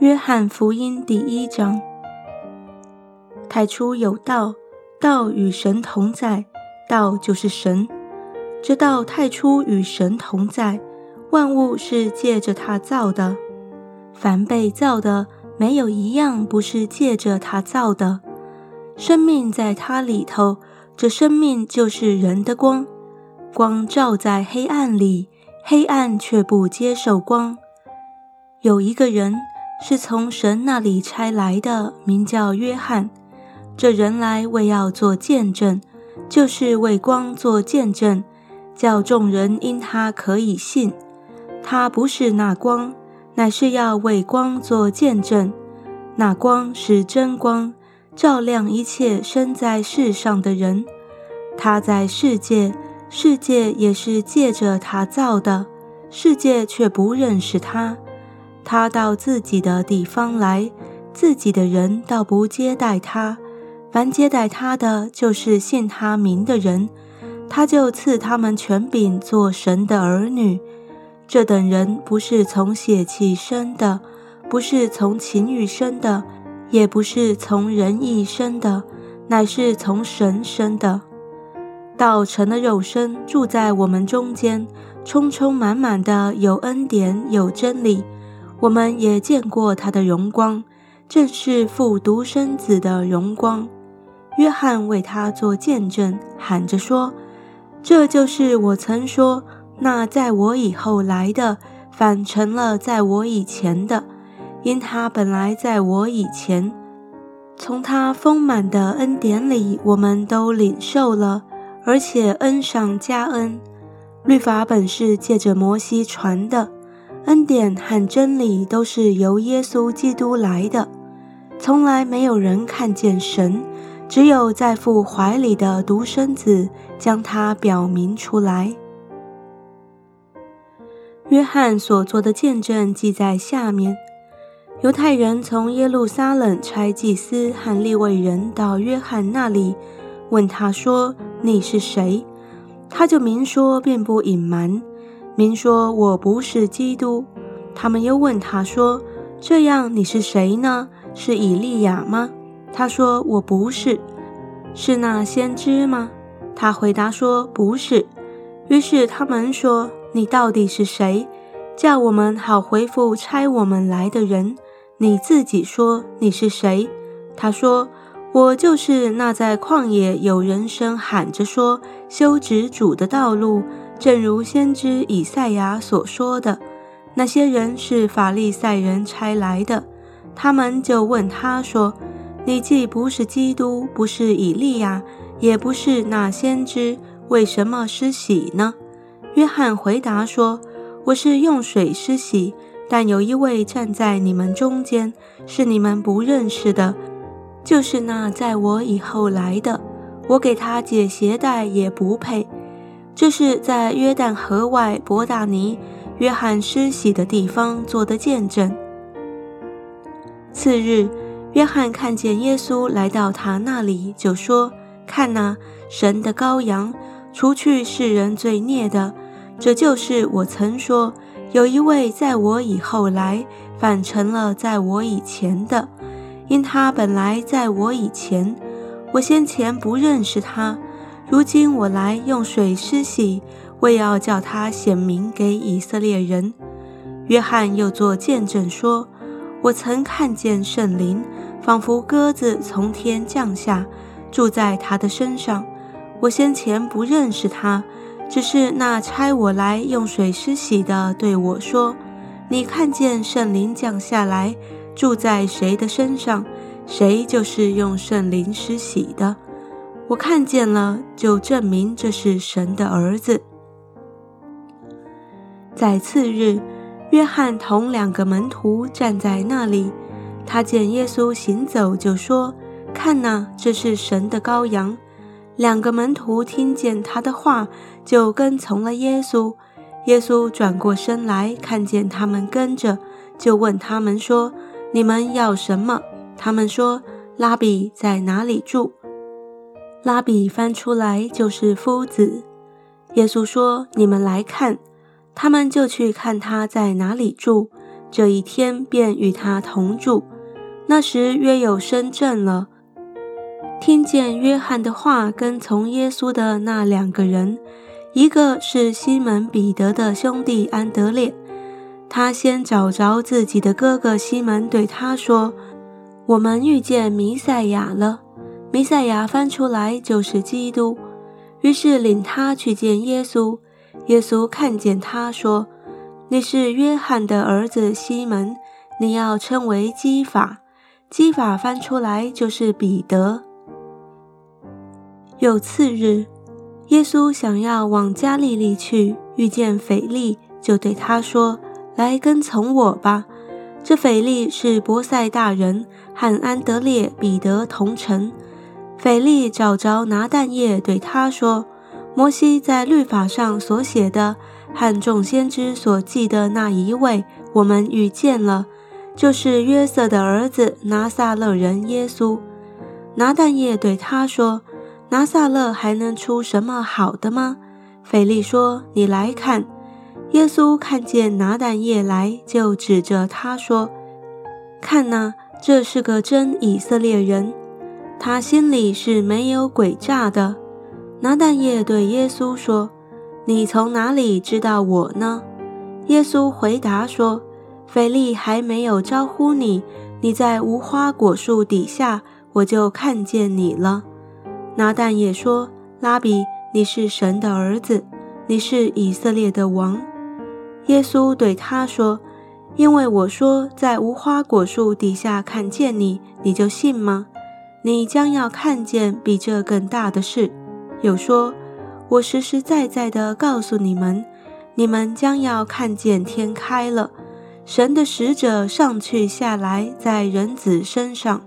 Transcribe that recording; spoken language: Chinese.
约翰福音第一章：太初有道，道与神同在，道就是神。这道太初与神同在，万物是借着他造的。凡被造的，没有一样不是借着他造的。生命在他里头，这生命就是人的光。光照在黑暗里，黑暗却不接受光。有一个人。是从神那里差来的，名叫约翰。这人来为要做见证，就是为光做见证，叫众人因他可以信。他不是那光，乃是要为光做见证。那光是真光，照亮一切生在世上的人。他在世界，世界也是借着他造的，世界却不认识他。他到自己的地方来，自己的人倒不接待他。凡接待他的，就是信他名的人，他就赐他们权柄做神的儿女。这等人不是从血气生的，不是从情欲生的，也不是从人意生的，乃是从神生的。道成了肉身，住在我们中间，充充满满的有恩典，有真理。我们也见过他的荣光，正是父独生子的荣光。约翰为他做见证，喊着说：“这就是我曾说，那在我以后来的，反成了在我以前的，因他本来在我以前。从他丰满的恩典里，我们都领受了，而且恩上加恩。律法本是借着摩西传的。”恩典和真理都是由耶稣基督来的，从来没有人看见神，只有在父怀里的独生子将他表明出来。约翰所做的见证记在下面：犹太人从耶路撒冷差祭司和利未人到约翰那里，问他说：“你是谁？”他就明说，并不隐瞒。明说：“我不是基督。”他们又问他说：“这样你是谁呢？是以利亚吗？”他说：“我不是。”是那先知吗？他回答说：“不是。”于是他们说：“你到底是谁？叫我们好回复差我们来的人。你自己说你是谁？”他说：“我就是那在旷野有人声喊着说修直主的道路。”正如先知以赛亚所说的，那些人是法利赛人差来的。他们就问他说：“你既不是基督，不是以利亚，也不是那先知，为什么施洗呢？”约翰回答说：“我是用水施洗，但有一位站在你们中间，是你们不认识的，就是那在我以后来的。我给他解鞋带也不配。”这是在约旦河外伯大尼约翰施洗的地方做的见证。次日，约翰看见耶稣来到他那里，就说：“看哪，神的羔羊，除去世人罪孽的。这就是我曾说，有一位在我以后来，反成了在我以前的，因他本来在我以前，我先前不认识他。”如今我来用水施洗，为要叫他显明给以色列人。约翰又作见证说：“我曾看见圣灵，仿佛鸽子从天降下，住在他的身上。我先前不认识他，只是那差我来用水施洗的对我说：‘你看见圣灵降下来，住在谁的身上，谁就是用圣灵施洗的。’”我看见了，就证明这是神的儿子。在次日，约翰同两个门徒站在那里，他见耶稣行走，就说：“看哪，这是神的羔羊。”两个门徒听见他的话，就跟从了耶稣。耶稣转过身来，看见他们跟着，就问他们说：“你们要什么？”他们说：“拉比在哪里住？”拉比翻出来就是夫子。耶稣说：“你们来看。”他们就去看他在哪里住。这一天便与他同住。那时约有深圳了。听见约翰的话，跟从耶稣的那两个人，一个是西门彼得的兄弟安德烈。他先找着自己的哥哥西门，对他说：“我们遇见弥赛亚了。”弥赛亚翻出来就是基督。于是领他去见耶稣。耶稣看见他说：“你是约翰的儿子西门，你要称为基法。”基法翻出来就是彼得。有次日，耶稣想要往加利利去，遇见腓力，就对他说：“来跟从我吧。”这腓力是伯赛大人，和安德烈、彼得同城。腓力找着拿但业，对他说：“摩西在律法上所写的，和众先知所记的那一位，我们遇见了，就是约瑟的儿子拿撒勒人耶稣。”拿但业对他说。拿撒勒还能出什么好的吗？腓力说：“你来看。”耶稣看见拿但业来，就指着他说：“看呐，这是个真以色列人，他心里是没有诡诈的。”拿但业对耶稣说：“你从哪里知道我呢？”耶稣回答说：“腓力还没有招呼你，你在无花果树底下，我就看见你了。”拿但也说：“拉比，你是神的儿子，你是以色列的王。”耶稣对他说：“因为我说在无花果树底下看见你，你就信吗？你将要看见比这更大的事。”有说：“我实实在在的告诉你们，你们将要看见天开了，神的使者上去下来在人子身上。”